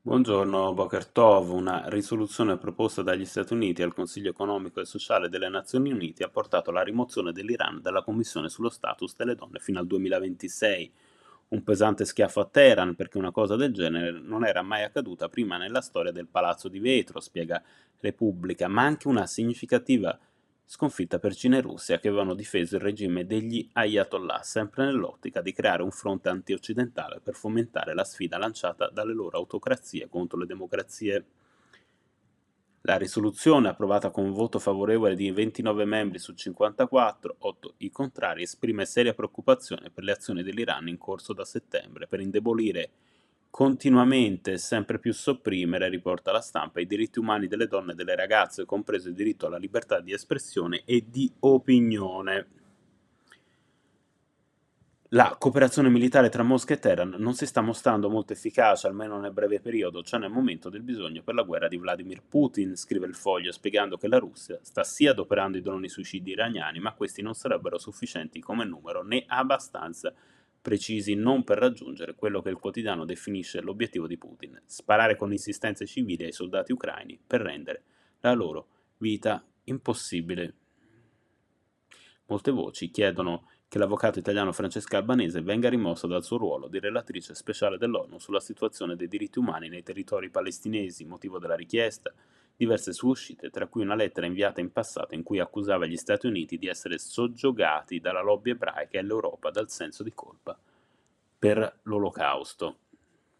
Buongiorno, Boker Tov. Una risoluzione proposta dagli Stati Uniti al Consiglio economico e sociale delle Nazioni Unite ha portato alla rimozione dell'Iran dalla Commissione sullo status delle donne fino al 2026. Un pesante schiaffo a Teheran perché una cosa del genere non era mai accaduta prima nella storia del Palazzo di Vetro, spiega Repubblica, ma anche una significativa sconfitta per Cina e Russia che avevano difeso il regime degli Ayatollah, sempre nell'ottica di creare un fronte anti-occidentale per fomentare la sfida lanciata dalle loro autocrazie contro le democrazie. La risoluzione, approvata con un voto favorevole di 29 membri su 54, 8 i contrari, esprime seria preoccupazione per le azioni dell'Iran in corso da settembre per indebolire continuamente sempre più sopprimere, riporta la stampa, i diritti umani delle donne e delle ragazze, compreso il diritto alla libertà di espressione e di opinione. La cooperazione militare tra Mosca e Teheran non si sta mostrando molto efficace, almeno nel breve periodo, cioè nel momento del bisogno per la guerra di Vladimir Putin, scrive il foglio, spiegando che la Russia sta sì adoperando i droni suicidi iraniani, ma questi non sarebbero sufficienti come numero né abbastanza precisi non per raggiungere quello che il quotidiano definisce l'obiettivo di Putin, sparare con insistenza ai civili ai soldati ucraini per rendere la loro vita impossibile. Molte voci chiedono che l'avvocato italiano Francesca Albanese venga rimossa dal suo ruolo di relatrice speciale dell'ONU sulla situazione dei diritti umani nei territori palestinesi, motivo della richiesta, diverse sue uscite, tra cui una lettera inviata in passato in cui accusava gli Stati Uniti di essere soggiogati dalla lobby ebraica e l'Europa dal senso di colpa per l'olocausto.